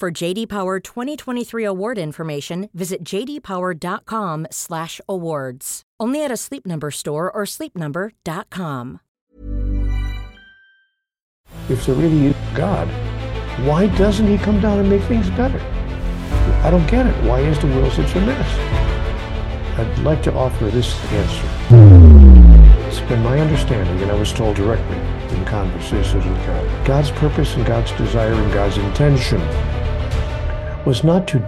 For JD Power 2023 award information, visit jdpower.com/awards. Only at a Sleep Number store or sleepnumber.com. If there really is God, why doesn't he come down and make things better? I don't get it. Why is the world such a mess? I'd like to offer this answer. It's been my understanding, and I was told directly in conversations with God, God's purpose and God's desire and God's intention was not to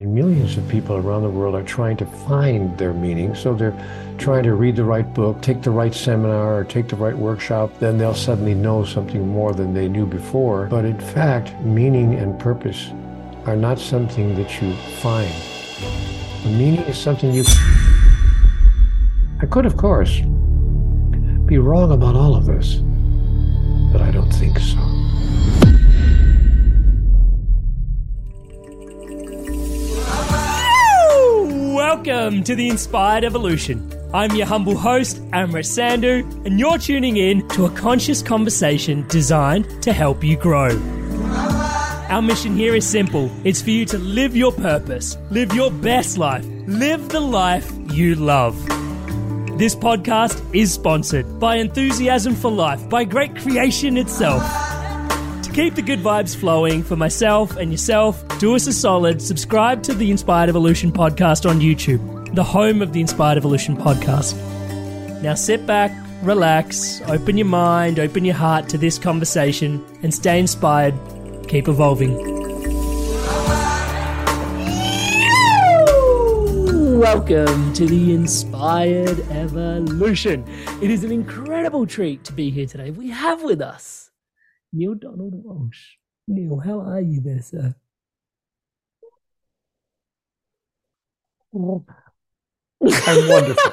Millions of people around the world are trying to find their meaning, so they're trying to read the right book, take the right seminar, or take the right workshop. Then they'll suddenly know something more than they knew before. But in fact, meaning and purpose are not something that you find. The meaning is something you. I could, of course, be wrong about all of this, but I don't think so. Welcome to the Inspired Evolution. I'm your humble host, Amrit Sandhu, and you're tuning in to a conscious conversation designed to help you grow. Our mission here is simple it's for you to live your purpose, live your best life, live the life you love. This podcast is sponsored by Enthusiasm for Life, by Great Creation itself. Keep the good vibes flowing for myself and yourself, do us a solid, subscribe to the Inspired Evolution podcast on YouTube, the home of the Inspired Evolution podcast. Now sit back, relax, open your mind, open your heart to this conversation, and stay inspired. Keep evolving. Welcome to the Inspired Evolution. It is an incredible treat to be here today. We have with us Neale Donald Walsch. Neale, how are you there, sir? I'm wonderful.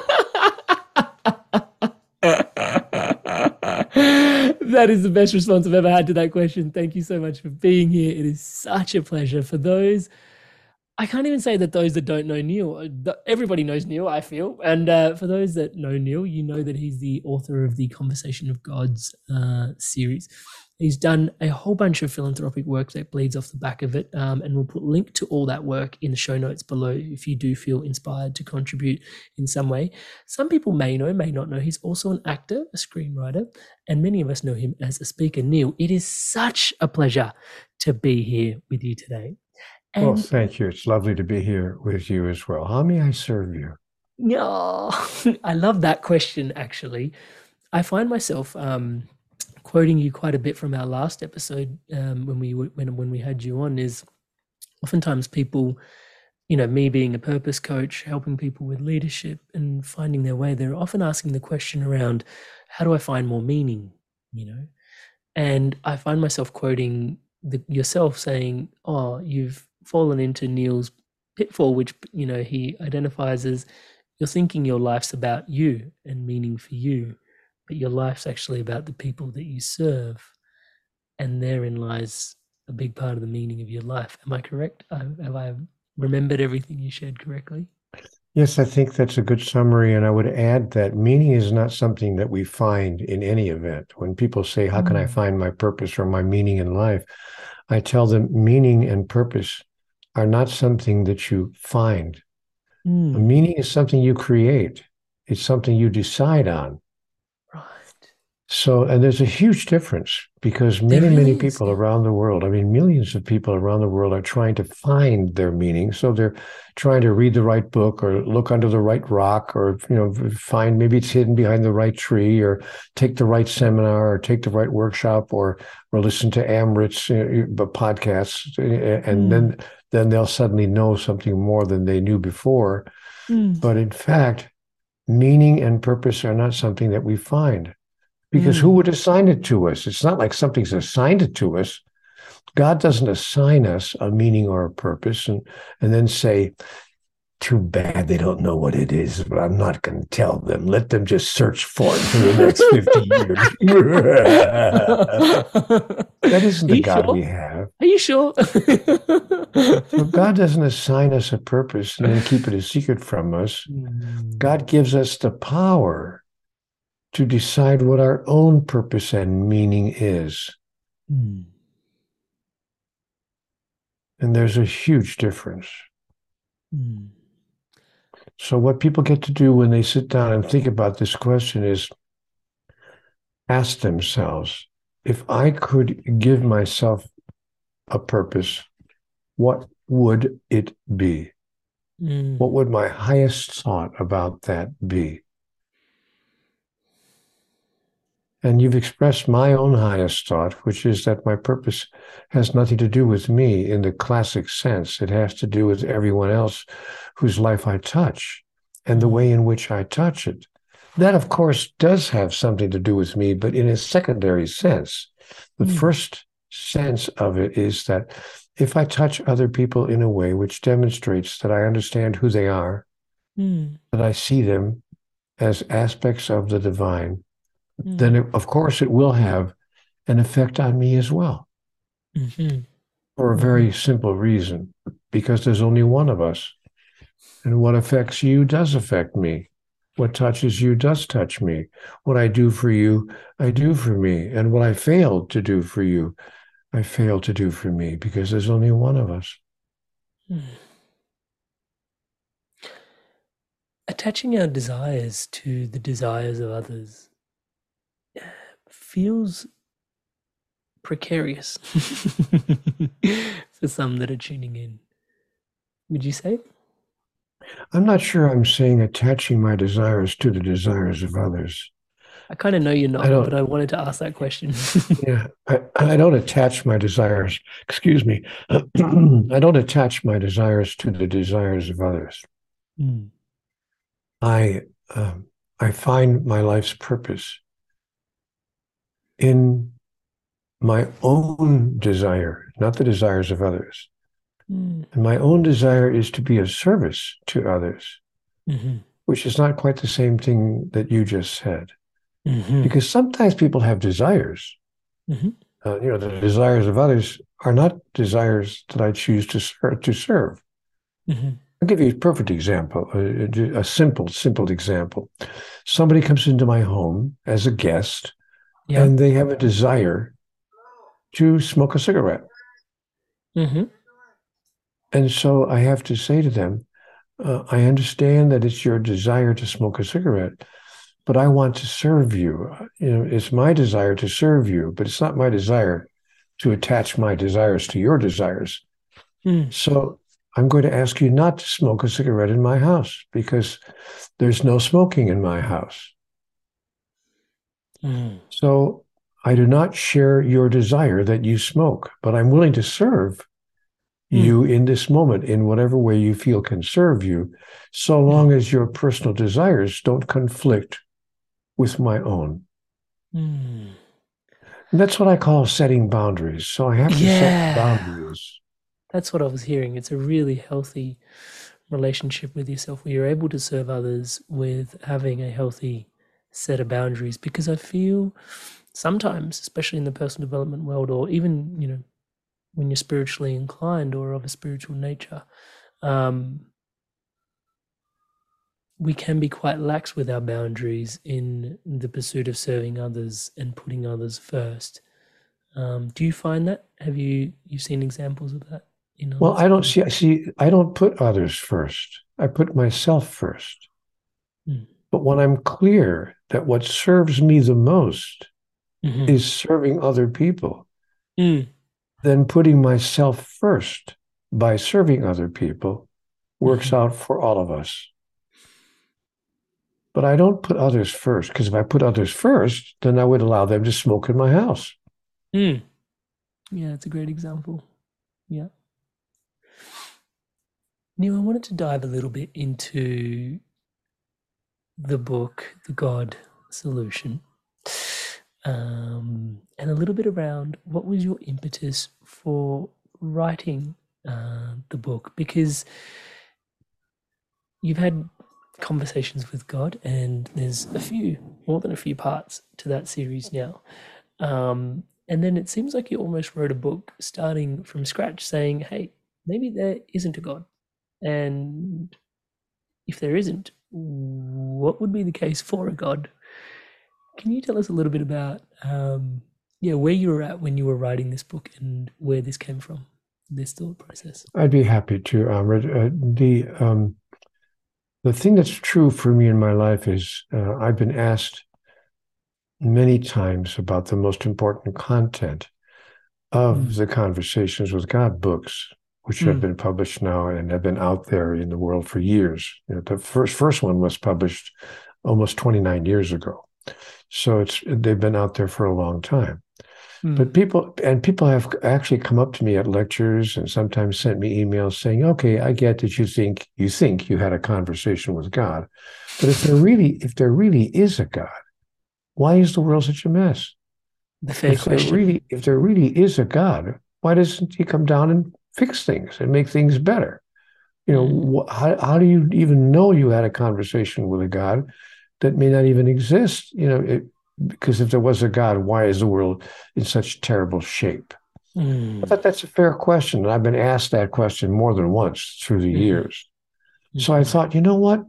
that is the best response I've ever had to that question. Thank you so much for being here. It is such a pleasure. For those, I can't even say that those that don't know Neale, uh, everybody knows Neale, I feel. And uh, for those that know Neale, you know that he's the author of the Conversation of Gods uh, series. He's done a whole bunch of philanthropic work that bleeds off the back of it, um, and we'll put link to all that work in the show notes below if you do feel inspired to contribute in some way. Some people may know, may not know. He's also an actor, a screenwriter, and many of us know him as a speaker. Neale, it is such a pleasure to be here with you today. And well, thank you. It's lovely to be here with you as well. How may I serve you? No, I love that question. Actually, I find myself. Um, quoting you quite a bit from our last episode um, when we when when we had you on is oftentimes people you know me being a purpose coach helping people with leadership and finding their way they're often asking the question around how do i find more meaning? You know? And i find myself quoting the, yourself saying oh you've fallen into neale's pitfall which you know he identifies as you're thinking your life's about you and meaning for you but your life's actually about the people that you serve. and therein lies a big part of the meaning of your life. Am I correct? Have I remembered everything you shared correctly? Yes, I think that's a good summary. And I would add that meaning is not something that we find in any event. When people say, How can I mm. find my purpose or my meaning in life? I tell them meaning and purpose are not something that you find. Mm. meaning is something you create, it's something you decide on. So, and there's a huge difference because many, really many people is. around the world, I mean, millions of people around the world are trying to find their meaning. So they're trying to read the right book or look under the right rock or, you know, find maybe it's hidden behind the right tree or take the right seminar or take the right workshop or, or listen to Amrit's uh, podcasts. And mm. then, then they'll suddenly know something more than they knew before. Mm. But in fact, meaning and purpose are not something that we find because mm. who would assign it to us? It's not like something's assigned it to us. God doesn't assign us a meaning or a purpose and, and then say, too bad they don't know what it is, but I'm not going to tell them. Let them just search for it for the next 50 years. that isn't the God sure? we have. Are you sure? so God doesn't assign us a purpose and then keep it a secret from us. Mm. God gives us the power to decide what our own purpose and meaning is. Mm. And there's a huge difference. Mm. So, what people get to do when they sit down and think about this question is ask themselves if I could give myself a purpose, what would it be? Mm. What would my highest thought about that be? And you've expressed my own highest thought, which is that my purpose has nothing to do with me in the classic sense. It has to do with everyone else whose life I touch and the way in which I touch it. That, of course, does have something to do with me, but in a secondary sense. The mm. first sense of it is that if I touch other people in a way which demonstrates that I understand who they are, mm. that I see them as aspects of the divine, mm. then it, of course it will have an effect on me as well. Mm-hmm. For a very mm-hmm. simple reason, because there's only one of us. And what affects you does affect me. What touches you does touch me. What I do for you, I do for me. And what I fail to do for you, I fail to do for me because there's only one of us. Hmm. Attaching our desires to the desires of others feels precarious for some that are tuning in. Would you say? I'm not sure I'm saying attaching my desires to the desires of others. I kind of know you're not, I but I wanted to ask that question. yeah, I, I, don't attach my desires, excuse me, I don't attach my desires to the desires of others. Mm. I, um, I find my life's purpose in my own desire, not the desires of others. Mm. And my own desire is to be of service to others, mm-hmm. which is not quite the same thing that you just said. Mm-hmm. Because sometimes people have desires. Mm-hmm. Uh, you know, the desires of others are not desires that I choose to serve. To serve. Mm-hmm. I'll give you a perfect example, a, a, simple, simple example. Somebody comes into my home as a guest yeah. and they have a desire to smoke a cigarette. Mm-hmm. And so I have to say to them, uh, I understand that it's your desire to smoke a cigarette, but I want to serve you. You know, it's my desire to serve you, but it's not my desire to attach my desires to your desires. Mm. So I'm going to ask you not to smoke a cigarette in my house because there's no smoking in my house. Mm. So I do not share your desire that you smoke, but I'm willing to serve mm. you in this moment in whatever way you feel can serve you, so long as your personal desires don't conflict with my own. Mm. that's what I call setting boundaries. So I have to yeah. set boundaries. That's what I was hearing. It's a really healthy relationship with yourself where you're able to serve others with having a healthy set of boundaries because I feel sometimes, especially in the personal development world, or even you know when you're spiritually inclined or of a spiritual nature, um, we can be quite lax with our boundaries in the pursuit of serving others and putting others first. Um, do you find that? Have you you seen examples of that? You know, well, I don't see. I see. I don't put others first. I put myself first. Hmm. But when I'm clear that what serves me the most mm-hmm. is serving other people, mm. then putting myself first by serving other people works mm-hmm. out for all of us. But I don't put others first because if I put others first, then I would allow them to smoke in my house. Mm. Yeah, it's a great example. Yeah. Neale, I wanted to dive a little bit into the book, The God Solution, um, and a little bit around what was your impetus for writing uh, the book because you've had conversations with God, and there's a few, more than a few parts to that series now. Um, and then it seems like you almost wrote a book starting from scratch saying, hey, maybe there isn't a God. And if there isn't, what would be the case for a God? Can you tell us a little bit about, um, yeah, where you were at when you were writing this book and where this came from, this thought process? I'd be happy to. Um, uh, the um, the thing that's true for me in my life is uh, I've been asked many times about the most important content of mm. the Conversations with God books, which mm. have been published now and have been out there in the world for years. You know, the first first one was published almost 29 years ago, so it's they've been out there for a long time. Mm. But people and people have actually come up to me at lectures and sometimes sent me emails saying, "Okay, I get that you think you think you had a conversation with God, but if there really if there really is a God, why is the world such a mess? The if question. There really, if there really is a God, why doesn't He come down and fix things and make things better? You know, mm. wh- how how do you even know you had a conversation with a God that may not even exist? You know, it, because if there was a God, why is the world in such terrible shape? Mm. I thought that's a fair question, and I've been asked that question more than once through the mm. years. Mm. So I thought, you know what?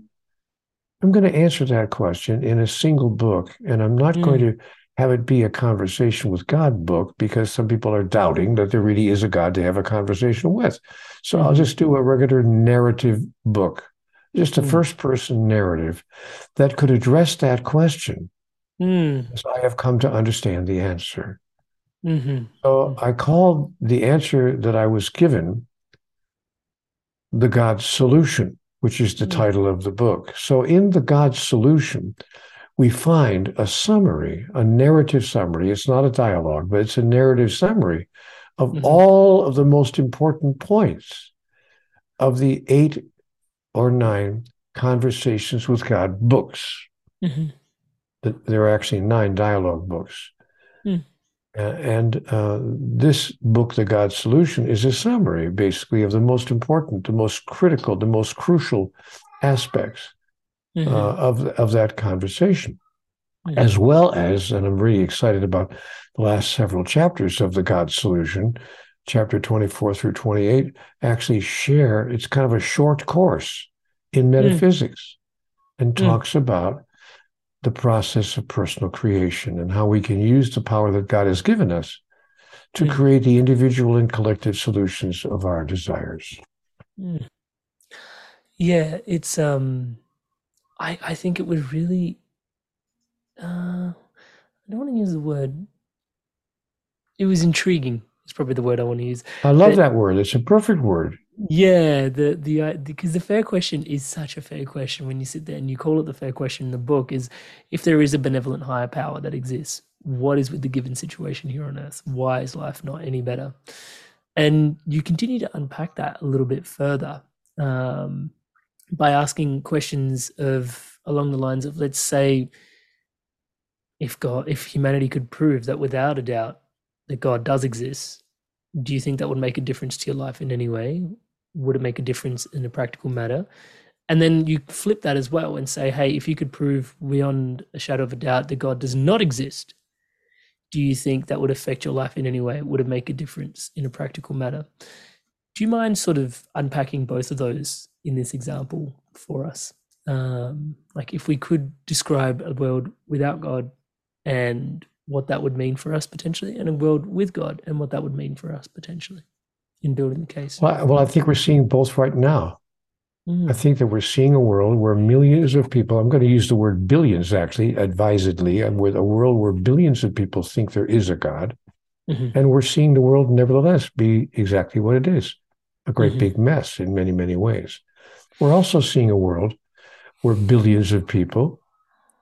I'm going to answer that question in a single book, and I'm not mm. going to have it be a conversation with God book because some people are doubting that there really is a God to have a conversation with. So. I'll just do a regular narrative book, just a mm. first person narrative that could address that question. Mm. So I have come to understand the answer. Mm-hmm. So I called the answer that I was given the God solution which is the mm. title of the book. So, in the God solution, we find a summary, a narrative summary. It's not a dialogue, but it's a narrative summary of mm-hmm. all of the most important points of the eight or nine conversations with God books. Mm-hmm. There are actually nine dialogue books. Mm. Uh, and uh, this book, The God Solution, is a summary, basically, of the most important, the most critical, the most crucial aspects mm-hmm. uh, of of that conversation, mm-hmm. as well as, and I'm really excited about the last several chapters of The God Solution, chapter 24 through 28, actually share. It's kind of a short course in mm. metaphysics, mm-hmm. and talks about the process of personal creation and how we can use the power that God has given us to mm. create the individual and collective solutions of our desires. Mm. Yeah, it's um I I think it was really uh I don't want to use the word it was intriguing. It's probably the word I want to use. I love but, that word. It's a perfect word. Yeah, the the because the fair question is such a fair question when you sit there and you call it the fair question in the book is if there is a benevolent higher power that exists, what is with the given situation here on earth? Why is life not any better? And you continue to unpack that a little bit further um, by asking questions of along the lines of let's say if God if humanity could prove that without a doubt that God does exist, do you think that would make a difference to your life in any way? would it make a difference in a practical matter? And then you flip that as well and say, hey, if you could prove beyond a shadow of a doubt that God does not exist, do you think that would affect your life in any way? Would it make a difference in a practical matter? Do you mind sort of unpacking both of those in this example for us? Um, like if we could describe a world without God and what that would mean for us potentially, and a world with God and what that would mean for us potentially in building the case. Well, well I think we're seeing both right now. Mm. I think that we're seeing a world where millions of people, I'm going to use the word billions actually, advisedly, and with a world where billions of people think there is a God. Mm-hmm. And we're seeing the world nevertheless be exactly what it is a great mm-hmm. big mess in many, many ways. We're also seeing a world where billions of people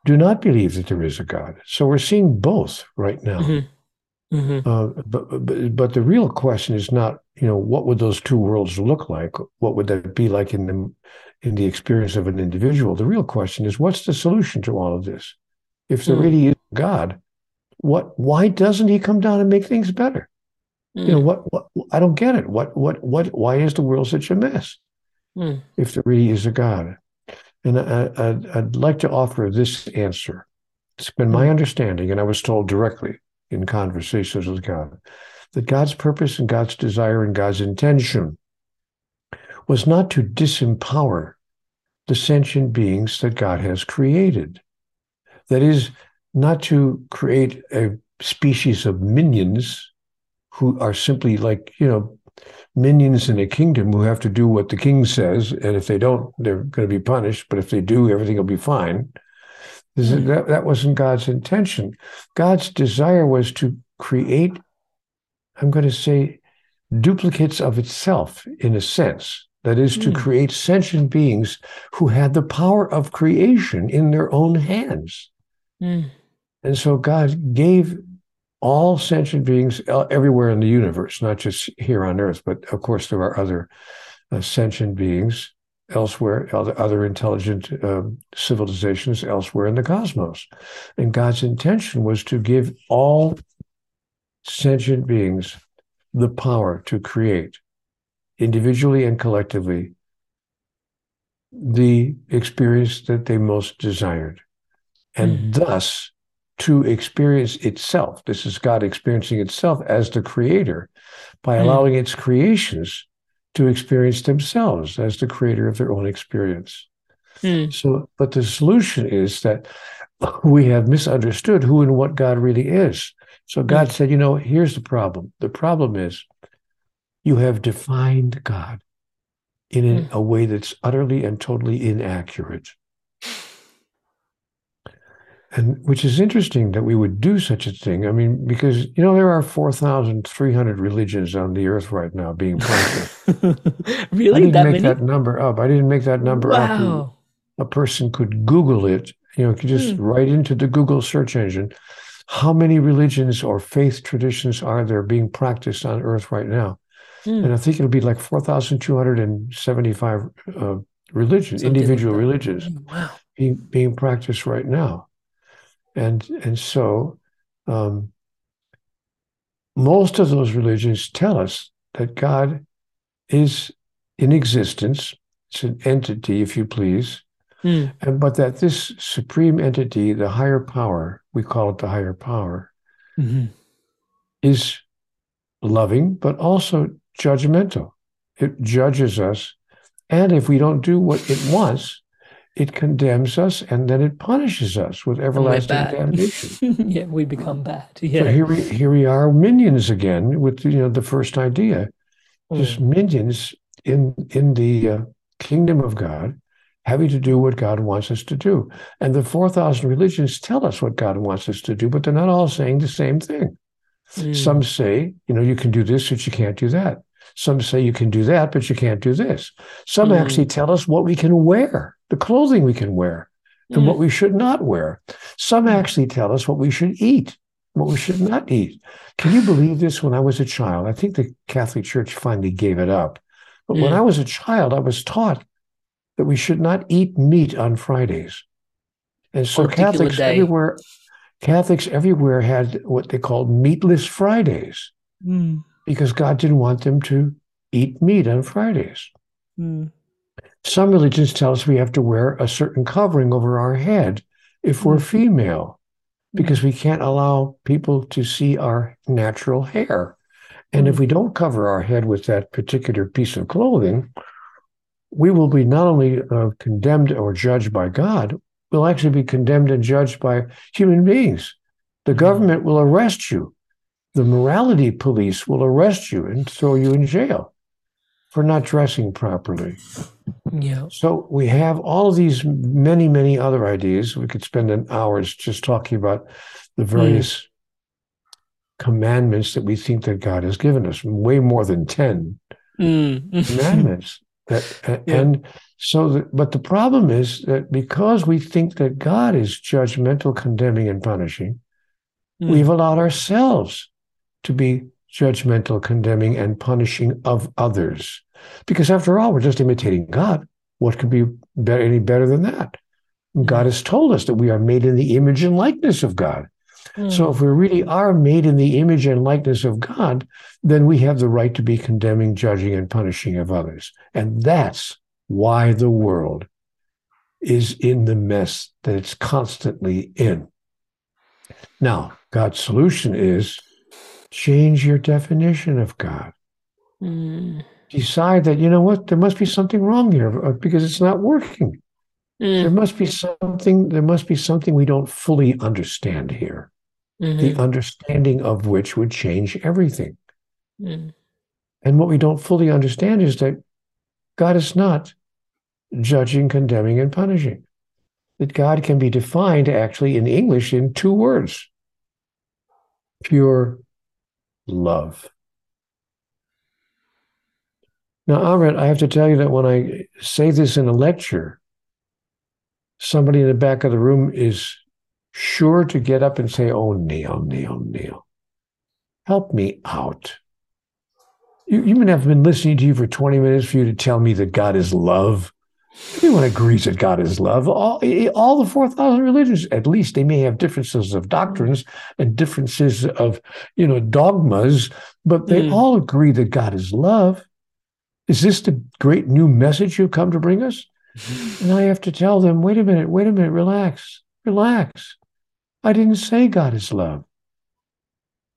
do not believe that there is a God. So we're seeing both right now. Mm-hmm. Mm-hmm. Uh, but, but but the real question is not you know what would those two worlds look like? What would that be like in the in the experience of an individual? The real question is what's the solution to all of this? If there mm. really is God, what why doesn't He come down and make things better? Mm. You know what, what? I don't get it. What what what? Why is the world such a mess? Mm. If there really is a God, and I, I'd, I'd like to offer this answer. It's been my mm. understanding, and I was told directly in conversations with God that God's purpose and God's desire and God's intention was not to disempower the sentient beings that God has created. That is, not to create a species of minions who are simply like, you know, minions in a kingdom who have to do what the king says. And if they don't, they're going to be punished. But if they do, everything will be fine. Mm. That, that wasn't God's intention. God's desire was to create, I'm going to say, duplicates of itself in a sense. That is to mm. create sentient beings who had the power of creation in their own hands. Mm. And so God gave all sentient beings everywhere in the universe, not just here on Earth, but of course there are other uh, sentient beings elsewhere, other, other intelligent um, civilizations elsewhere in the cosmos. And God's intention was to give all sentient beings the power to create, individually and collectively, the experience that they most desired. And mm. thus, to experience itself. This is God experiencing itself as the creator by mm. allowing its creations to experience themselves as the creator of their own experience. Mm. So, but the solution is that we have misunderstood who and what God really is. So God mm. said, you know, here's the problem. The problem is you have defined God in mm. a way that's utterly and totally inaccurate. And which is interesting that we would do such a thing. I mean, because, you know, there are 4,300 religions on the earth right now being practiced. really? I didn't that make many? that number up. I didn't make that number wow. up. A person could Google it, you know, could just mm. write into the Google search engine. How many religions or faith traditions are there being practiced on earth right now? Mm. And I think it'll be like 4,275 uh, religions, Something individual like religions wow. being, being practiced right now and and so um, most of those religions tell us that God is in existence. It's an entity, if you please, mm. and but that this supreme entity, the higher power, we call it the higher power, mm-hmm. is loving, but also judgmental. It judges us, and if we don't do what it wants, it condemns us and then it punishes us with everlasting damnation. yeah, we become bad. Yeah. So here we here we are, minions again with you know the first idea, mm. just minions in in the uh, kingdom of God, having to do what God wants us to do. And the four thousand religions tell us what God wants us to do, but they're not all saying the same thing. Mm. Some say, you know, you can do this, but you can't do that. Some say you can do that, but you can't do this. Some mm. actually tell us what we can wear the clothing we can wear and mm. what we should not wear. Some actually tell us what we should eat, what we should not eat. Can you believe this? When I was a child, I think the Catholic Church finally gave it up. But mm. when I was a child, I was taught that we should not eat meat on Fridays. And so Catholics day. everywhere, Catholics everywhere had what they called meatless Fridays mm. Because God didn't want them to eat meat on Fridays. Mm. Some religions tell us we have to wear a certain covering over our head if we're hmm. female. because we can't allow people to see our natural hair. And if we don't cover our head with that particular piece of clothing, we will be not only uh, condemned or judged by God, we'll actually be condemned and judged by human beings. The government will arrest you. The morality police will arrest you and throw you in jail for not dressing properly. Yeah. So we have all of these many, many other ideas. We could spend an hours just talking about the various commandments that we think that God has given us, way more than 10 Mm. commandments. That, Yeah. And so, the, but the problem is that because we think that God is judgmental, condemning, and punishing, Mm. we've allowed ourselves to be judgmental, condemning, and punishing of others. Because after all, we're just imitating God. What could be better, any better than that? God has told us that we are made in the image and likeness of God. Mm. So if we really are made in the image and likeness of God, then we have the right to be condemning, judging, and punishing of others. And that's why the world is in the mess that it's constantly in. Now, God's solution is change your definition of God. Mm. Decide that, you know what, there must be something wrong here uh, because it's not working. There Mm. must be something, there must be something we don't fully understand here. Mhm. the understanding of which would change everything. Mm. And what we don't fully understand is that God is not judging, condemning, and punishing. That God can be defined actually in English in two words pure love. Now, Amrit, I have to tell you that when I say this in a lecture, somebody in the back of the room is sure to get up and say, Oh, Neale, Neale, Neale, help me out. You, you mean I've been listening to you for 20 minutes for you to tell me that God is love? Everyone agrees that God is love. All, all the 4,000 religions, at least they may have differences of doctrines and differences of, you know, dogmas, but they Mm. all agree that God is love. Is this the great new message you've come to bring us? And I have to tell them, wait a minute, wait a minute, relax, relax. I didn't say God is love.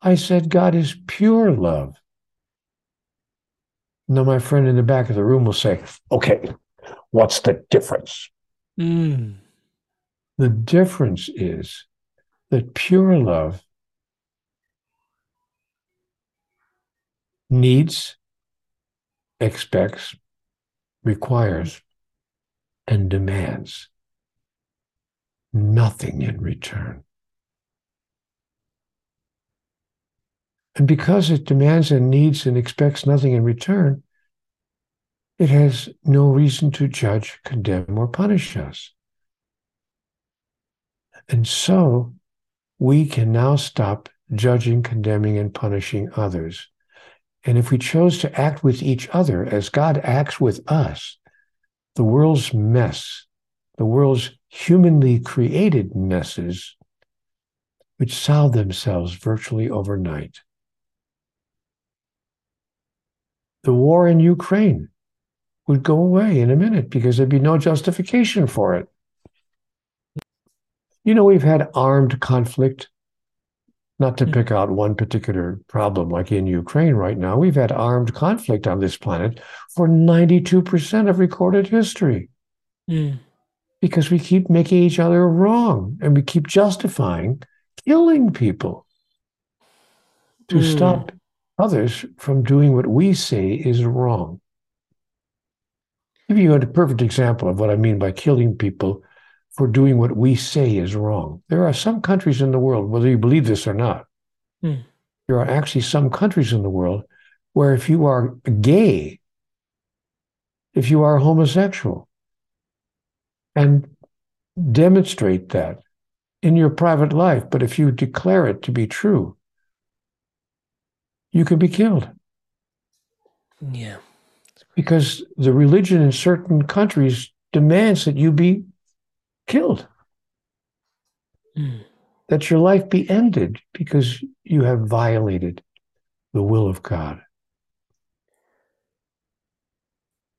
I said God is pure love. Now, my friend in the back of the room will say, okay, what's the difference? Mm. The difference is that pure love needs, expects, requires, and demands nothing in return. And because it demands and needs and expects nothing in return, it has no reason to judge, condemn, or punish us. And so we can now stop judging, condemning, and punishing others. And if we chose to act with each other as God acts with us, the world's mess, the world's humanly created messes, would solve themselves virtually overnight. The war in Ukraine would go away in a minute because there'd be no justification for it. You know, we've had armed conflict, not to pick out one particular problem like in Ukraine right now. We've had armed conflict on this planet for 92% of recorded history Mm. because we keep making each other wrong and we keep justifying killing people to Mm. stop others from doing what we say is wrong. Give you a perfect example of what I mean by killing people for doing what we say is wrong. There are some countries in the world, whether you believe this or not, Mm. there are actually some countries in the world where if you are gay, if you are homosexual, and demonstrate that in your private life, but if you declare it to be true, you can be killed Yeah. Because the religion in certain countries demands that you be killed, Mm. that your life be ended because you have violated the will of God.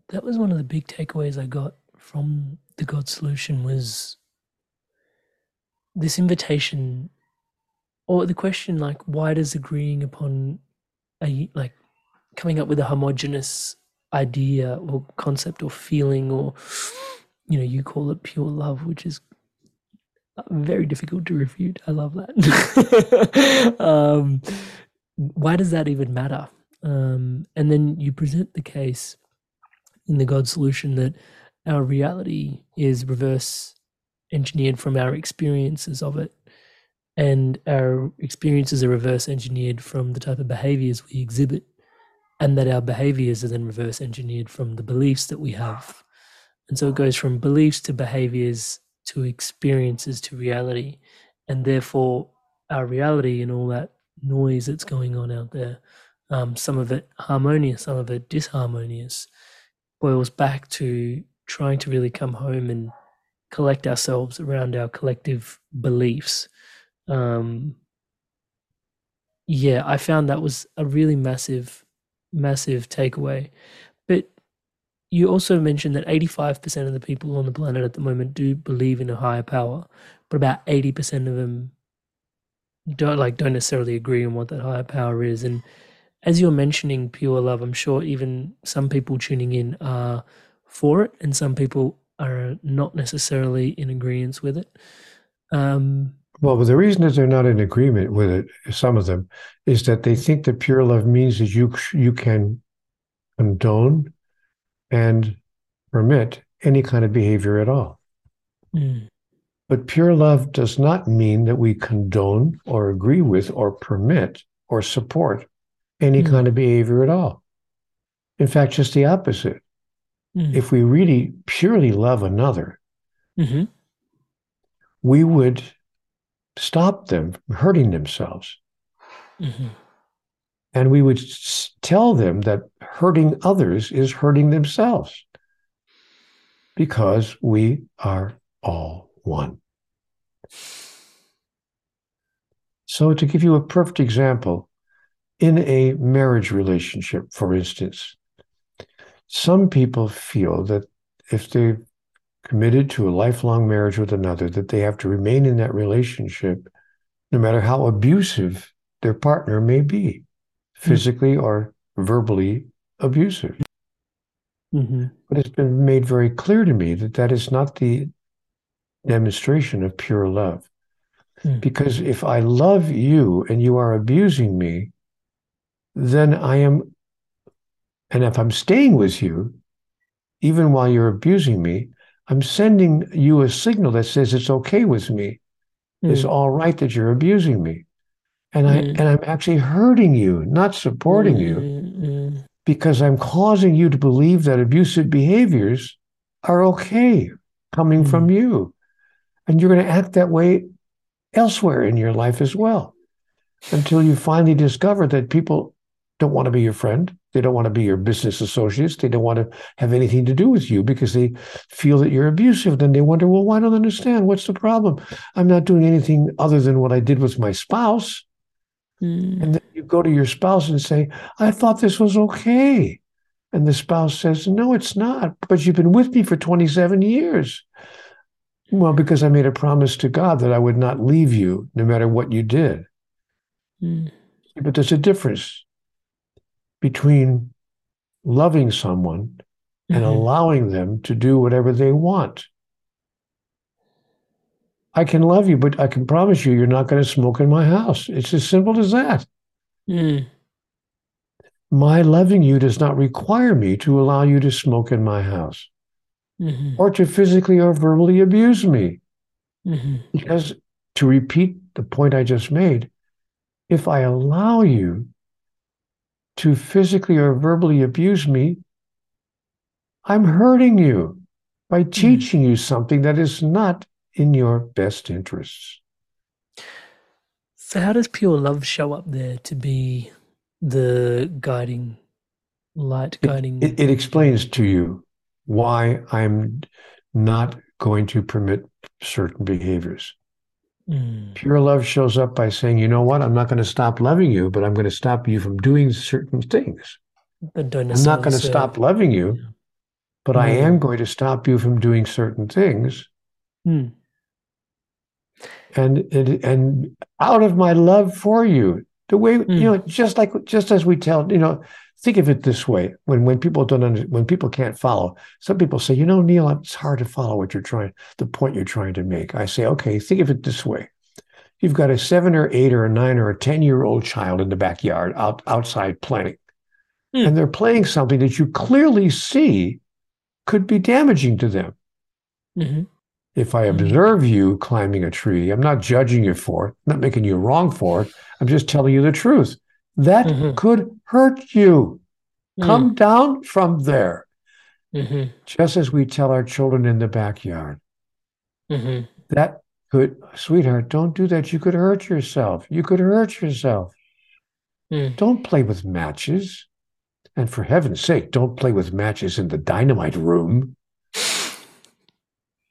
That was one of the big takeaways I got from the God solution was this invitation or the question like why does agreeing upon a like coming up with a homogenous idea or concept or feeling or you know you call it pure love which is very difficult to refute. I love that. Um, why does that even matter? Um, and then you present the case in the god solution that our reality is reverse engineered from our experiences of it and our experiences are reverse engineered from the type of behaviors we exhibit and that our behaviors are then reverse engineered from the beliefs that we have. And so it goes from beliefs to behaviors to experiences to reality. And therefore our reality and all that noise that's going on out there um, some of it harmonious some of it disharmonious boils back to trying to really come home and collect ourselves around our collective beliefs. Um, yeah, I found that was a really massive, massive takeaway. But you also mentioned that 85% of the people on the planet at the moment do believe in a higher power, but about 80% of them don't like don't necessarily agree on what that higher power is. And as you're mentioning pure love, I'm sure even some people tuning in are for it, and some people are not necessarily in agreement with it. Um, well, the reason that they're not in agreement with it, some of them, is that they think that pure love means that you you can condone and permit any kind of behavior at all. Mm. But pure love does not mean that we condone or agree with or permit or support any mm. kind of behavior at all. In fact, just the opposite. Mm. If we really purely love another, mm-hmm. we would stop them from hurting themselves. Mm-hmm. And we would tell them that hurting others is hurting themselves because we are all one. So, to give you a perfect example, in a marriage relationship, for instance, some people feel that if they committed to a lifelong marriage with another, that they have to remain in that relationship no matter how abusive their partner may be, physically mm-hmm. or verbally abusive. Mm-hmm. But it's been made very clear to me that that is not the demonstration of pure love. Mm. Because if I love you and you are abusing me, then I am, and if I'm staying with you, even while you're abusing me, I'm sending you a signal that says it's okay with me. Mm. It's all right that you're abusing me. And I mm. and I'm actually hurting you, not supporting you, mm-hmm. because I'm causing you to believe that abusive behaviors are okay coming from mm. you. And you're going to act that way elsewhere in your life as well. Until you finally discover that people don't want to be your friend. They don't want to be your business associates. They don't want to have anything to do with you because they feel that you're abusive. Then they wonder, well, why don't I understand? What's the problem? I'm not doing anything other than what I did with my spouse. Mm. And then you go to your spouse and say, I thought this was okay. And the spouse says, No, it's not. But you've been with me for 27 years. Well, because I made a promise to God that I would not leave you no matter what you did. Mm. But there's a difference between loving someone mm-hmm. and allowing them to do whatever they want. I can love you, but I can promise you, you're not going to smoke in my house. It's as simple as that. Mm. My loving you does not require me to allow you to smoke in my house mm-hmm. or to physically or verbally abuse me. Mm-hmm. Because to repeat the point I just made, if I allow you to physically or verbally abuse me, I'm hurting you by hmm. teaching mm. you something that is not in your best interests. So, how does pure love show up there to be the guiding light, guiding? It, it, it explains to you why I'm not going to permit certain behaviors. Mm. Pure love shows up by saying, you know what, I'm not going to stop loving you, but I'm going to stop you from doing certain things. I'm not going to stop loving you, but mm. I am going to stop you from doing certain things. Mm. and and, and out of my love for you, the way mm. you know, just like just as we tell, you know, think of it this way: when when people don't under, when people can't follow, some people say, you know, Neale, it's hard to follow what you're trying, the point you're trying to make. I say, okay, think of it this way: you've got a seven or eight or a nine or a ten year old child in the backyard out outside playing, mm. and they're playing something that you clearly see could be damaging to them. Mm-hmm. If I mm-hmm. observe you climbing a tree, I'm not judging you for it, I'm not making you wrong for it. I'm just telling you the truth. That mm-hmm. could hurt you. Mm. Come down from there. Mm-hmm. Just as we tell our children in the backyard. Mm-hmm. That could, sweetheart, don't do that. You could hurt yourself. You could hurt yourself. Mm. Don't play with matches. And for heaven's sake, don't play with matches in the dynamite room.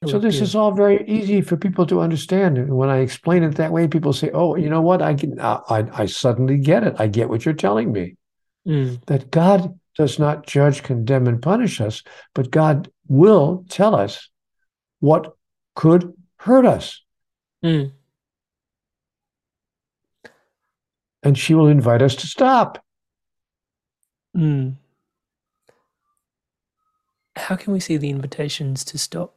So this is all very easy for people to understand. And when I explain it that way, people say, "Oh, you know what? I can. I, I suddenly get it. I get what you're telling me. Mm. That God does not judge, condemn, and punish us, but God will tell us what could hurt us, mm. and she will invite us to stop." Mm. How can we see the invitations to stop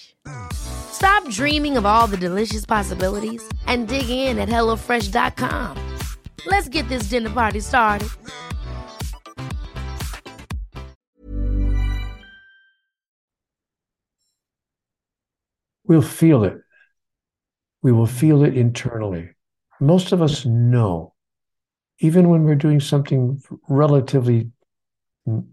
Stop dreaming of all the delicious possibilities and dig in at HelloFresh.com. Let's get this dinner party started. We'll feel it. We will feel it internally. Most of us know, even when we're doing something relatively you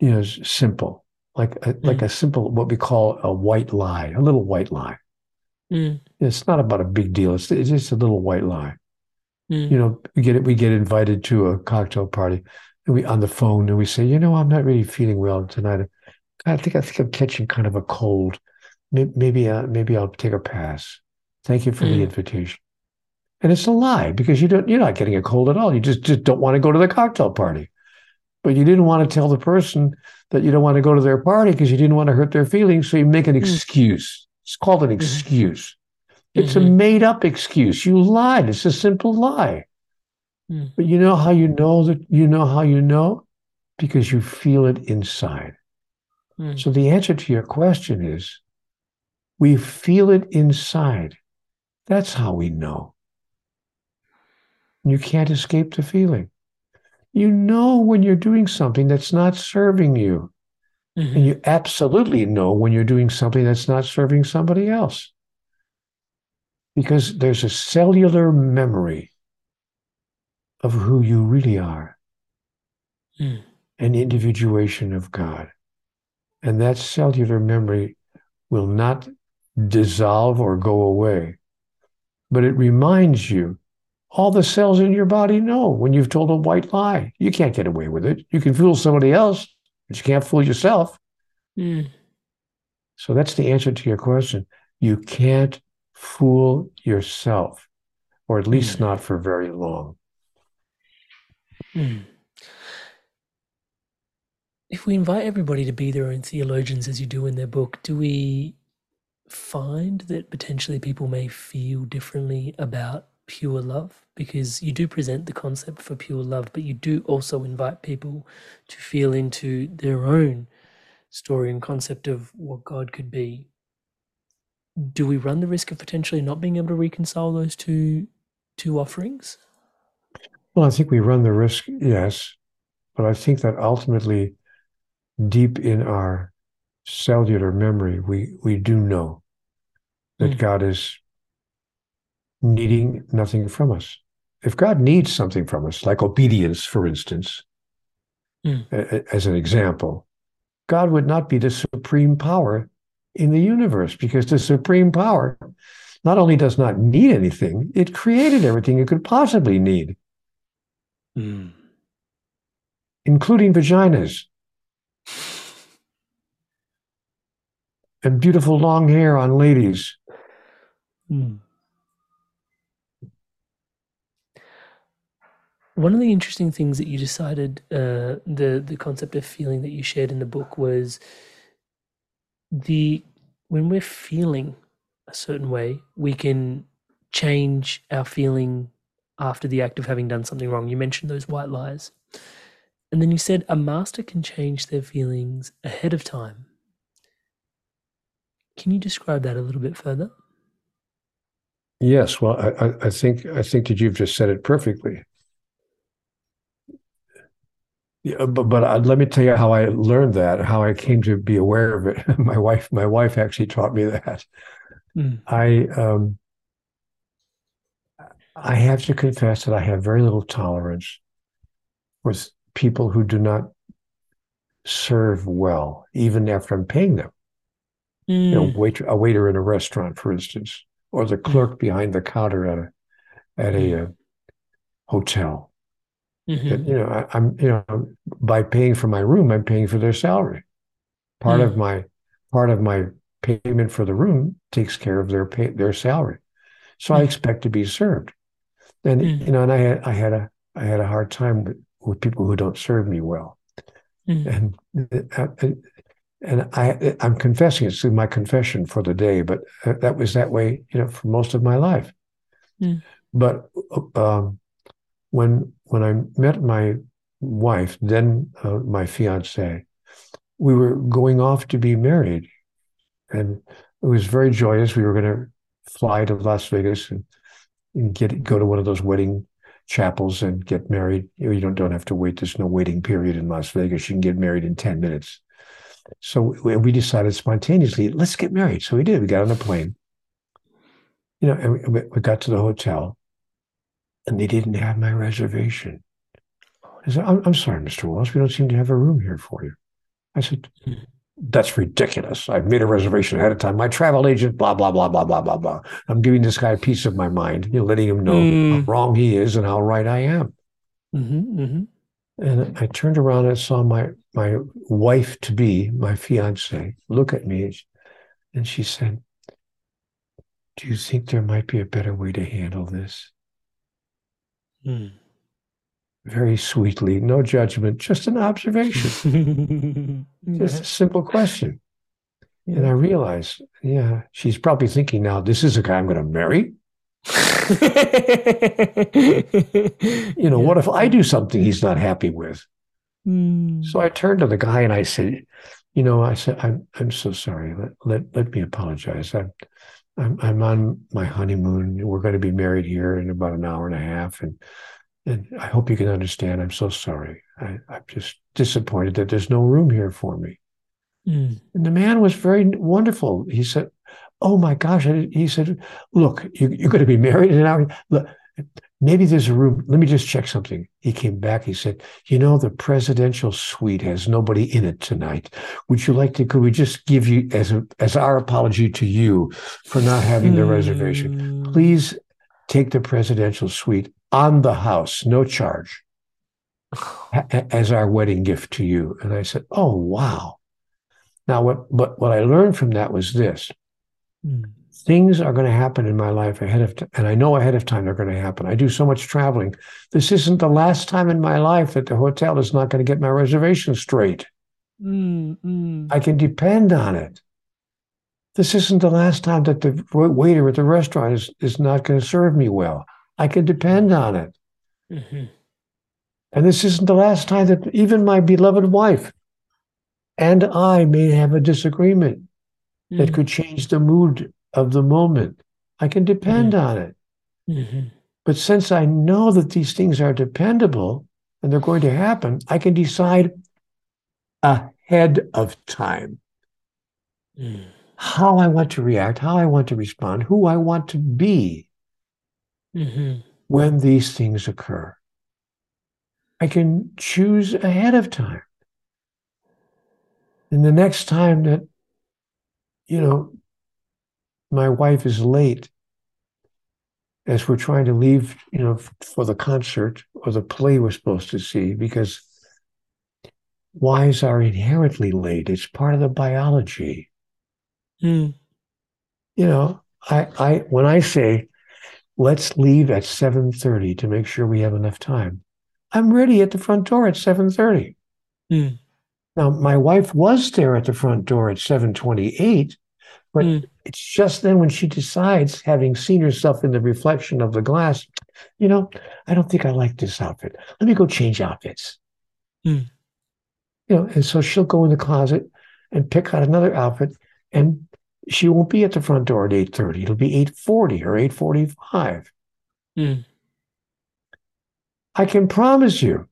know, simple like a, mm. like a simple what we call a white lie, a little white lie. Mm. It's not about a big deal. It's, it's just a little white lie. Mm. You know, we get we get invited to a cocktail party, and we on the phone, and we say, you know, I'm not really feeling well tonight. I think I think I'm catching kind of a cold. Maybe uh, maybe I'll take a pass. Thank you for the mm. invitation. And it's a lie because you don't you're not getting a cold at all. You just just don't want to go to the cocktail party but you didn't want to tell the person that you don't want to go to their party because you didn't want to hurt their feelings. So you make an hmm. excuse. It's called an mm-hmm. excuse. It's mm-hmm. a made up excuse. You lied. It's a simple lie. Mm. But you know how you know that you know how you know? Because you feel it inside. Mm. So the answer to your question is we feel it inside. That's how we know. You can't escape the feeling. You know when you're doing something that's not serving you. Mm-hmm. And you absolutely know when you're doing something that's not serving somebody else. Because there's a cellular memory of who you really are, mm. an individuation of God. And that cellular memory will not dissolve or go away, but it reminds you all the cells in your body know when you've told a white lie. You can't get away with it. You can fool somebody else, but you can't fool yourself. Mm. So that's the answer to your question. You can't fool yourself, or at least mm. not for very long. Mm. If we invite everybody to be their own theologians, as you do in their book, do we find that potentially people may feel differently about pure love because you do present the concept for pure love, but you do also invite people to feel into their own story and concept of what God could be. Do we run the risk of potentially not being able to reconcile those two two offerings? Well, I think we run the risk, yes, but I think that ultimately, deep in our cellular memory, we we do know that mm. God is needing nothing from us. If God needs something from us, like obedience, for instance, mm. a, as an example, God would not be the supreme power in the universe because the supreme power not only does not need anything, it created everything it could possibly need, mm. including vaginas and beautiful long hair on ladies. Mm. One of the interesting things that you decided, uh, the the concept of feeling that you shared in the book was the when we're feeling a certain way, we can change our feeling after the act of having done something wrong. You mentioned those white lies. And then you said a master can change their feelings ahead of time. Can you describe that a little bit further? Yes, well, I, I think I think that you've just said it perfectly. Yeah, but but uh, let me tell you how I learned that, how I came to be aware of it. my wife, my wife actually taught me that. Mm. I um, I have to confess that I have very little tolerance with people who do not serve well, even after I'm paying them. Mm. You know, hmm. wait, a waiter in a restaurant, for instance, or the hmm. clerk behind the counter at a at a, a uh, hotel. Mm-hmm. you know, I, am you know by paying for my room, I'm paying for their salary. Part of my part of my payment for the room takes care of their pay, their salary. So mm. I expect to be served. And mm. you know, and I had I had a I had a hard time with, with people who don't serve me well. Mm. And uh, and I I'm confessing it's my confession for the day, but uh, that was that way, you know, for most of my life. Mm. But um, when when I met my wife, then uh, my fiance, we were going off to be married, and it was very joyous. We were going to fly to Las Vegas and, and get go to one of those wedding chapels and get married. You don't don't have to wait. There's no waiting period in Las Vegas. You can get married in ten minutes. So we, we decided spontaneously, let's get married. So we did. We got on a plane, you know, and we, we got to the hotel, and they didn't have my reservation. I said, I'm, I'm sorry, Mr. Walsch, we don't seem to have a room here for you. I said, that's ridiculous. I've made a reservation ahead of time. My travel agent, blah, blah, blah, blah, blah, blah, blah. I'm giving this guy a piece of my mind, you know, letting him know mm. how wrong he is and how right I am. Mm-hmm, mm-hmm. And I turned around and saw my my wife to be, my fiance, look at me, and she said, "Do you think there might be a better way to handle this?" Mm very sweetly, no judgment, just an observation, just a simple question. Yeah. And I realized, yeah, she's probably thinking now, this is a guy I'm going to marry. you know, yeah. what if I do something he's not happy with? Mm. So I turned to the guy and I said, you know, I said, I'm, I'm so sorry. Let, let, let me apologize. I'm, I'm, I'm on my honeymoon. We're going to be married here in about an hour and a half. And and I hope you can understand. I'm so sorry. I, am just disappointed that there's no room here for me. Mm. And the man was very wonderful. He said, Oh my gosh. He said, Look, you, are going to be married in an hour. Look, maybe there's a room. Let me just check something. He came back. He said, You know, the presidential suite has nobody in it tonight. Would you like to? Could we just give you as a, as our apology to you for not having the mm. reservation? Please take the presidential suite on the house, no charge, as our wedding gift to you. And I said, Oh, wow. Now, what, what, what I learned from that was this mm. Things are going to happen in my life ahead of time. And I know ahead of time they're going to happen. I do so much traveling. This isn't the last time in my life that the hotel is not going to get my reservation straight. Mm, mm. I can depend on it. This isn't the last time that the waiter at the restaurant is, is not going to serve me well. I can depend on it. Mm-hmm. And this isn't the last time that even my beloved wife and I may have a disagreement mm-hmm. that could change the mood of the moment. I can depend mm-hmm. on it. Mm-hmm. But since I know that these things are dependable and they're going to happen, I can decide ahead of time mm. how I want to react, how I want to respond, who I want to be mm-hmm. when these things occur. I can choose ahead of time. And the next time that, you know, my wife is late as we're trying to leave, you know, for the concert or the play we're supposed to see, because wives are inherently late. It's part of the biology. Mm. You know, I, I when I say let's leave at 7:30 to make sure we have enough time, I'm ready at the front door at 7:30. Mm. Now, my wife was there at the front door at 7:28, but mm. it's just then when she decides, having seen herself in the reflection of the glass, you know, I don't think I like this outfit. Let me go change outfits. Mm. You know, and so she'll go in the closet and pick out another outfit, and she won't be at the front door at 8:30. It'll be 8:40 or 8:45. Mm. I can promise you,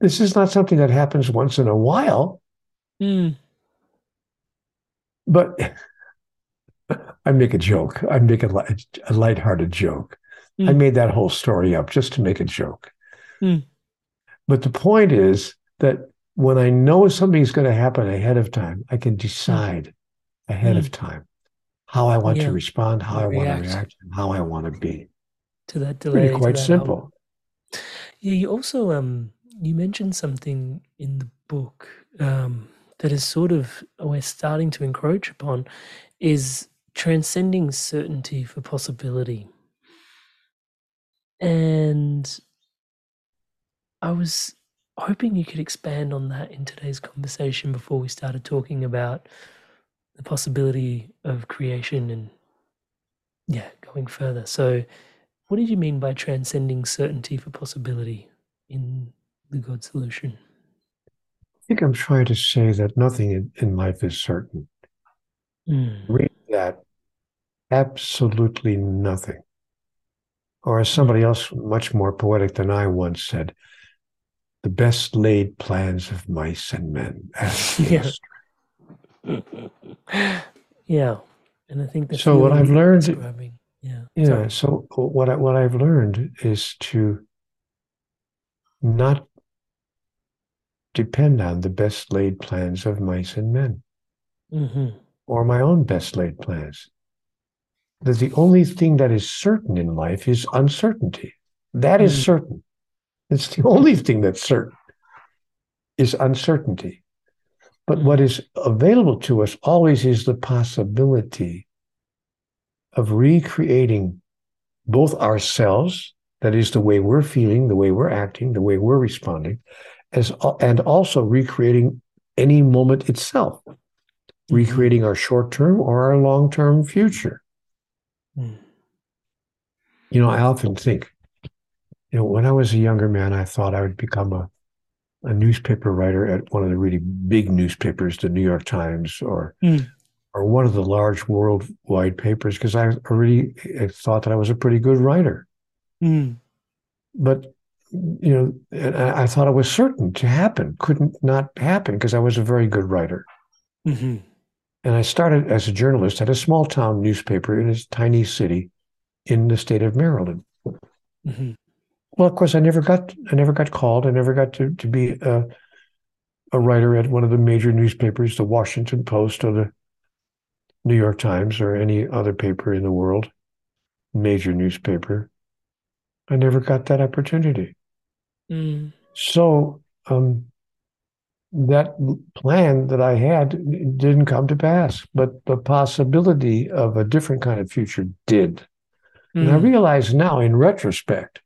this is not something that happens once in a while. Mm. But I make a joke. I make a, light, a lighthearted joke. Mm. I made that whole story up just to make a joke. Mm. But the point is that when I know something's going to happen ahead of time, I can decide ahead of mm. time how I want yeah. to respond, how I want to react, and how I want to be. To that delay. Pretty quite simple. Yeah, you also um you mentioned something in the book um that is sort of we're starting to encroach upon is transcending certainty for possibility. And I was hoping you could expand on that in today's conversation before we started talking about the possibility of creation and yeah, going further. So, what did you mean by transcending certainty for possibility in the God solution? I think I'm trying to say that nothing in, in life is certain. Mm. Read that absolutely nothing. Or as somebody else much more poetic than I once said, the best laid plans of mice and men. yeah. yeah. And I think that's so what I've learned. Yeah. Yeah. Sorry. So what I, what I've learned is to not depend on the best laid plans of mice and men mm-hmm. or my own best laid plans. That the only thing that is certain in life is uncertainty. That is mm-hmm. certain. It's the only thing that's certain is uncertainty. But what is available to us always is the possibility of recreating both ourselves, that is the way we're feeling, the way we're acting, the way we're responding, as and also recreating any moment itself, mm-hmm. recreating our short term or our long term future. Mm. You know, I often think, you know, when I was a younger man, I thought I would become a, a newspaper writer at one of the really big newspapers, the New York Times, or mm. or one of the large worldwide papers, because I already thought that I was a pretty good writer. Mm. But you know, and I thought it was certain to happen, couldn't not happen because I was a very good writer. Mm-hmm. And I started as a journalist at a small town newspaper in a tiny city in the state of Maryland. Mm-hmm. Well, of course, I never got I never got called. I never got to to be a a writer at one of the major newspapers, the Washington Post or the New York Times or any other paper in the world, major newspaper. I never got that opportunity. Mm. So um, that plan that I had didn't come to pass, but the possibility of a different kind of future did. Mm. And I mm. realize now, in retrospect,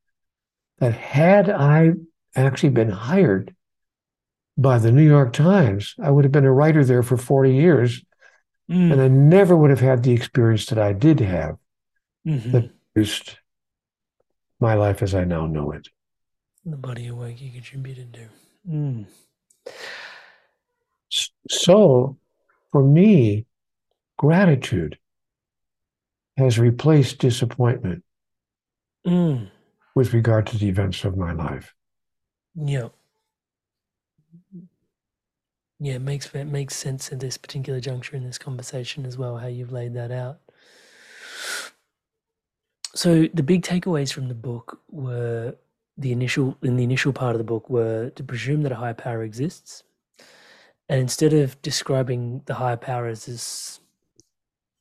that had I actually been hired by the New York Times, I would have been a writer there for 40 years. Mm. And I never would have had the experience that I did have mm-hmm. that produced my life as I now know it. The body of work you contributed to. Mm. So, for me, gratitude has replaced disappointment. Mm. with regard to the events of my life. Yeah. Yeah, it makes it makes sense at this particular juncture in this conversation as well, how you've laid that out. So the big takeaways from the book were the initial in the initial part of the book were to presume that a higher power exists. And instead of describing the higher power as this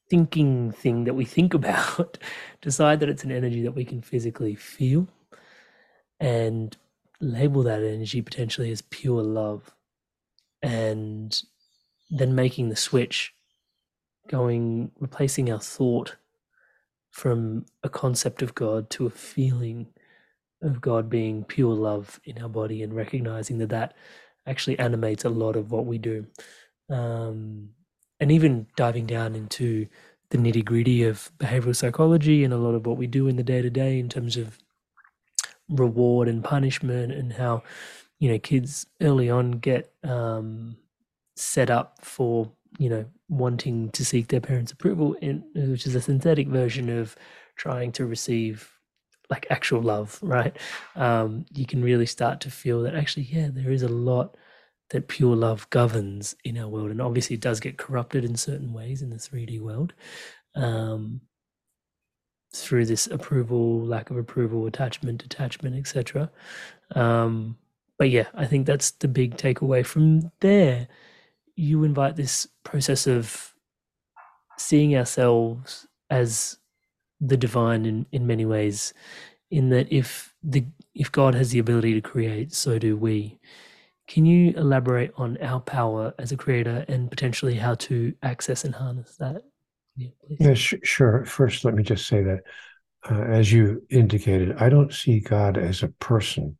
thinking thing that we think about, decide that it's an energy that we can physically feel and label that energy potentially as pure love and then making the switch going replacing our thought from a concept of god to a feeling of god being pure love in our body and recognizing that that actually animates a lot of what we do. Um, and even diving down into the nitty gritty of behavioral psychology and a lot of what we do in the day to day in terms of reward and punishment and how you know kids early on get um, set up for you know wanting to seek their parents' approval, in, which is a synthetic version of trying to receive like actual love, right? Um, you can really start to feel that actually, yeah, there is a lot that pure love governs in our world, and obviously it does get corrupted in certain ways in the 3D world. Um, through this approval, lack of approval, attachment, detachment, etc. Um, but yeah, I think that's the big takeaway from there. You invite this process of seeing ourselves as the divine in, in many ways, in that if the if God has the ability to create, so do we. Can you elaborate on our power as a creator and potentially how to access and harness that? Yeah, yeah sh- sure. First, let me just say that, uh, as you indicated, I don't see God as a person.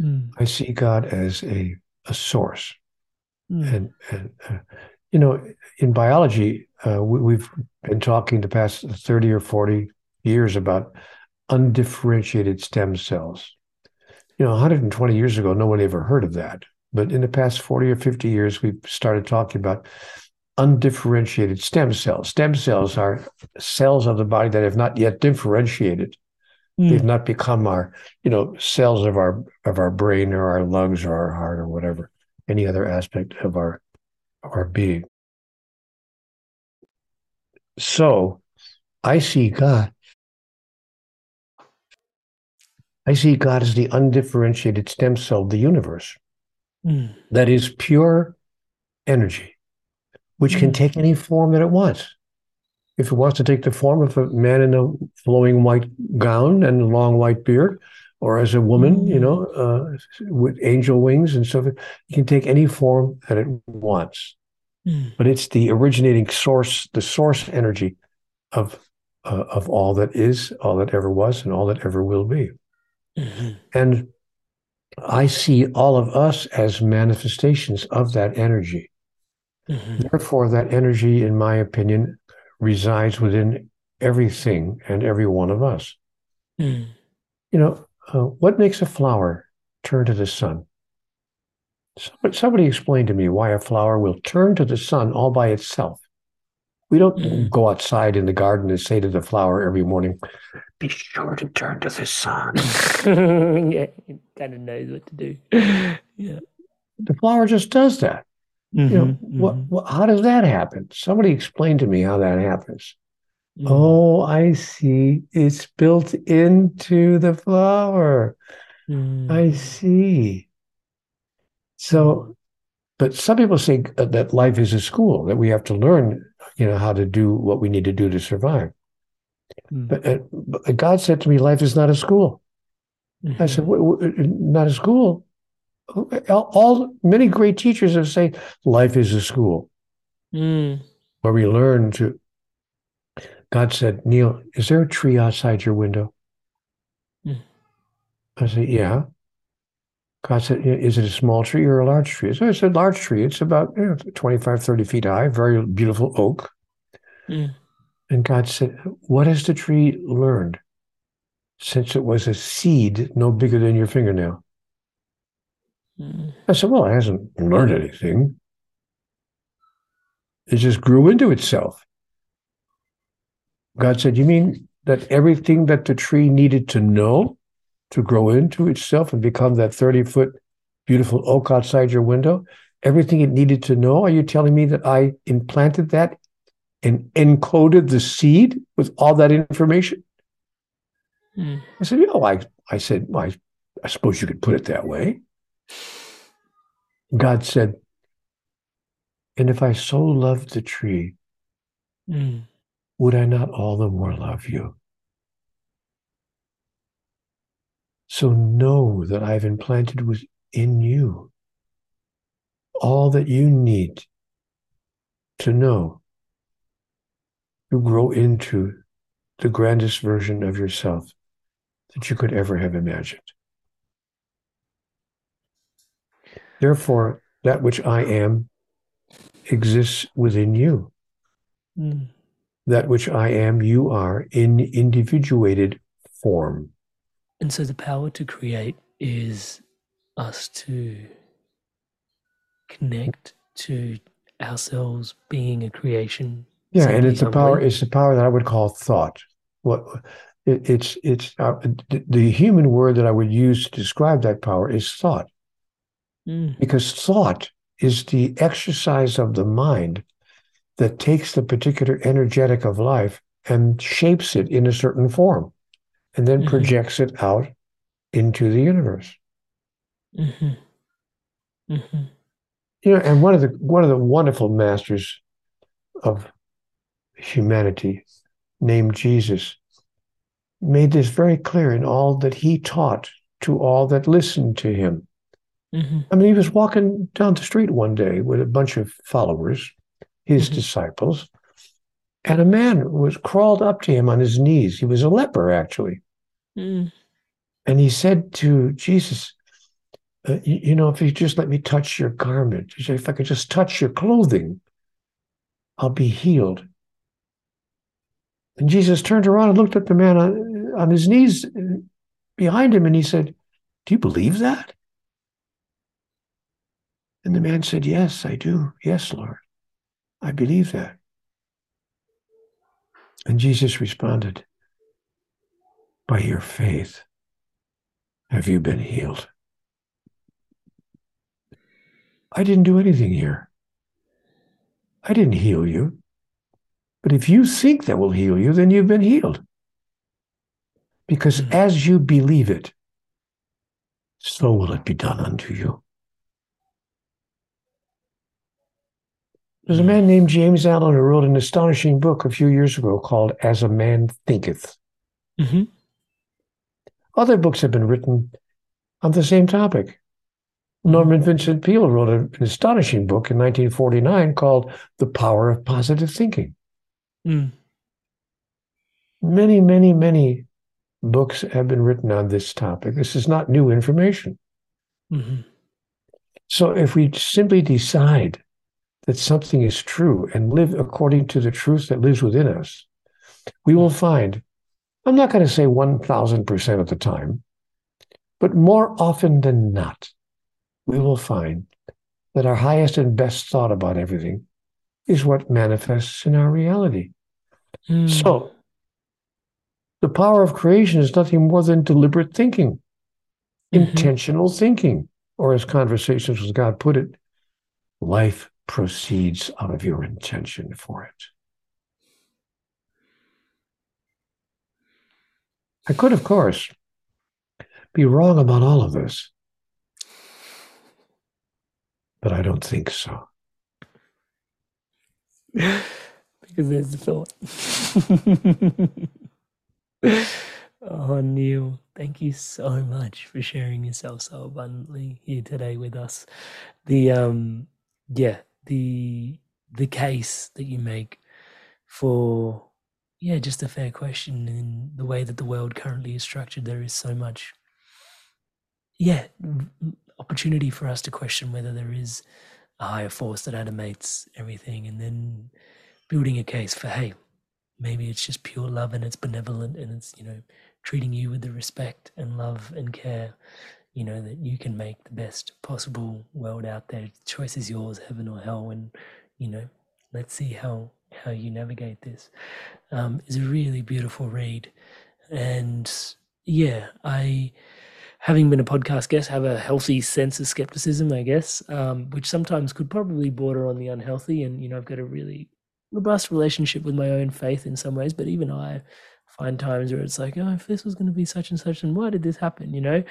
Mm. I see God as a a source, mm. and and uh, you know, in biology, uh, we, have been talking the past thirty or forty years about undifferentiated stem cells. You know, 120 years ago, no one ever heard of that. But in the past 40 or 50 years, we've started talking about undifferentiated stem cells. Stem cells are cells of the body that have not yet differentiated. Mm. They've not become our, you know, cells of our of our brain or our lungs or our heart or whatever, any other aspect of our our being. So I see God. I see God as the undifferentiated stem cell of the universe. Mm. That is pure energy which can mm. take any form that it wants. If it wants to take the form of a man in a flowing white gown and a long white beard, or as a woman, you know, mm. uh, with angel wings and so forth, it can take any form that it wants. Mm. But it's the originating source, the source energy of uh, of all that is, all that ever was, and all that ever will be. Mm-hmm. And I see all of us as manifestations of that energy. Mm-hmm. Therefore, that energy, in my opinion, resides within everything and every one of us. Mm. You know, uh, what makes a flower turn to the sun? Somebody, somebody explained to me why a flower will turn to the sun all by itself. We don't go outside in the garden and say to the flower every morning, be sure to turn to the sun. yeah, it kind of knows what to do. yeah. The flower just does that. Mm-hmm, you know, mm-hmm. what, what, how does that happen? Somebody explain to me how that happens. Mm-hmm. Oh, I see. It's built into the flower. I mm. see. So, but some people think that life is a school, that we have to learn, you know, how to do what we need to do to survive. Mm. But, uh, but, God said to me, life is not a school. I said, mm-hmm. not a school all many great teachers have said life is a school mm. where we learn to god said neale is there a tree outside your window mm. i said yeah god said is it a small tree or a large tree so i said large tree it's about you know, 25 30 feet high very beautiful oak mm. and god said what has the tree learned since it was a seed no bigger than your fingernail I said, Well, it hasn't learned anything. It just grew into itself. God said, You mean that everything that the tree needed to know to grow into itself and become that 30 foot beautiful oak outside your window, everything it needed to know, are you telling me that I implanted that and encoded the seed with all that information? Mm. I said, "Oh, I, I said, well, I, I suppose you could put it that way. God said, and if I so loved the tree, mm. Would I not all the more love you? So know that I've implanted within you all that you need to know to grow into the grandest version of yourself that you could ever have imagined. Therefore, that which I am exists within you. Mm. That which I am, you are in individuated form. And so the power to create is us to connect to ourselves being a creation. Yeah, and it's a power. It's a power that I would call thought. What it, it's it's uh, the human word that I would use to describe that power is thought, mm. because thought is the exercise of the mind that takes the particular energetic of life and shapes it in a certain form, and then mm-hmm. projects it out into the universe. Mm-hmm. Mm-hmm. You know, and one of the one of the wonderful masters of humanity, named Jesus, made this very clear in all that he taught to all that listened to him. Mm-hmm. I mean, he was walking down the street one day with a bunch of followers, his mm-hmm. disciples, and a man was crawled up to him on his knees. He was a leper, actually. Mm. And he said to Jesus, uh, you, you, know, if you just let me touch your garment, if I could just touch your clothing, I'll be healed. And Jesus turned around and looked at the man on, on his knees behind him and he said, Do you believe that? And the man said, Yes, I do. Yes, Lord. I believe that. And Jesus responded, By your faith have you been healed. I didn't do anything here. I didn't heal you. But if you think that will heal you, then you've been healed. Because as you believe it, so will it be done unto you. There's a hmm. man named James Allen who wrote an astonishing book a few years ago called As a Man Thinketh. Mm-hmm. Other books have been written on the same topic. Norman Vincent Peale wrote an astonishing book in 1949 called The Power of Positive Thinking. Mm. Many, many, many books have been written on this topic. This is not new information. Mm-hmm. So if we simply decide that something is true and live according to the truth that lives within us, we will find, I'm not going to say 1000% of the time, but more often than not, we will find that our highest and best thought about everything is what manifests in our reality. Mm. So, the power of creation is nothing more than deliberate thinking, mm-hmm. intentional thinking, or as Conversations with God put it, life proceeds out of your intention for it. I could, of course, be wrong about all of this, but I don't think so. because there's the thought. oh, Neale, thank you so much for sharing yourself so abundantly here today with us. The um, yeah, the the case that you make for yeah, just a fair question in the way that the world currently is structured. There is so much, yeah, opportunity for us to question whether there is a higher force that animates everything, and then building a case for hey, maybe it's just pure love and it's benevolent and it's you know treating you with the respect and love and care you know that you can make the best possible world out there the choice is yours heaven or hell and you know let's see how how you navigate this. Um, is a really beautiful read, and yeah, I having been a podcast guest, have a healthy sense of skepticism, I guess, um, which sometimes could probably border on the unhealthy. And, you know, I've got a really robust relationship with my own faith in some ways, but even I find times where it's like, oh, if this was going to be such and such, and why did this happen, you know?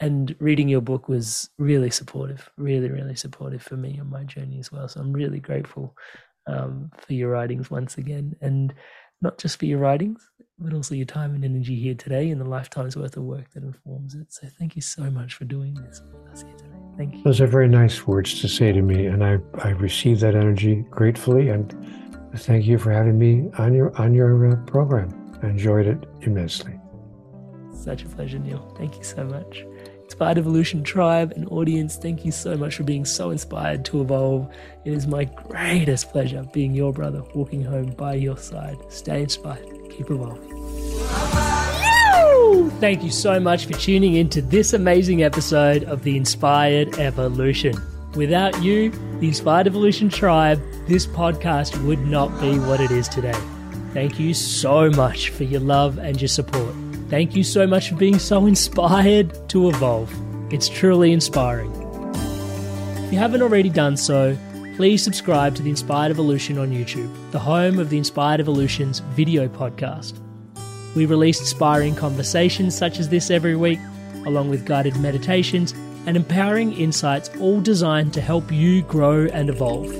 And reading your book was really supportive, really, really supportive for me on my journey as well. So I'm really grateful um, for your writings once again. And not just for your writings, but also your time and energy here today and the lifetime's worth of work that informs it. So thank you so much for doing this with us here today. Thank you. Those are very nice words to say to me, and I, I receive that energy gratefully. And thank you for having me on your on your uh, program. I enjoyed it immensely. Such a pleasure, Neale. Thank you so much. Inspired Evolution Tribe and audience, thank you so much for being so inspired to evolve. It is my greatest pleasure being your brother, walking home by your side. Stay inspired, keep evolving. Thank you so much for tuning in to this amazing episode of the Inspired Evolution. Without you, the Inspired Evolution Tribe, this podcast would not be what it is today. Thank you so much for your love and your support. Thank you so much for being so inspired to evolve. It's truly inspiring. If you haven't already done so, please subscribe to the Inspired Evolution on YouTube, the home of the Inspired Evolution's video podcast. We release inspiring conversations such as this every week, along with guided meditations and empowering insights, all designed to help you grow and evolve.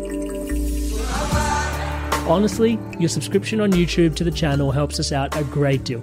Honestly, your subscription on YouTube to the channel helps us out a great deal.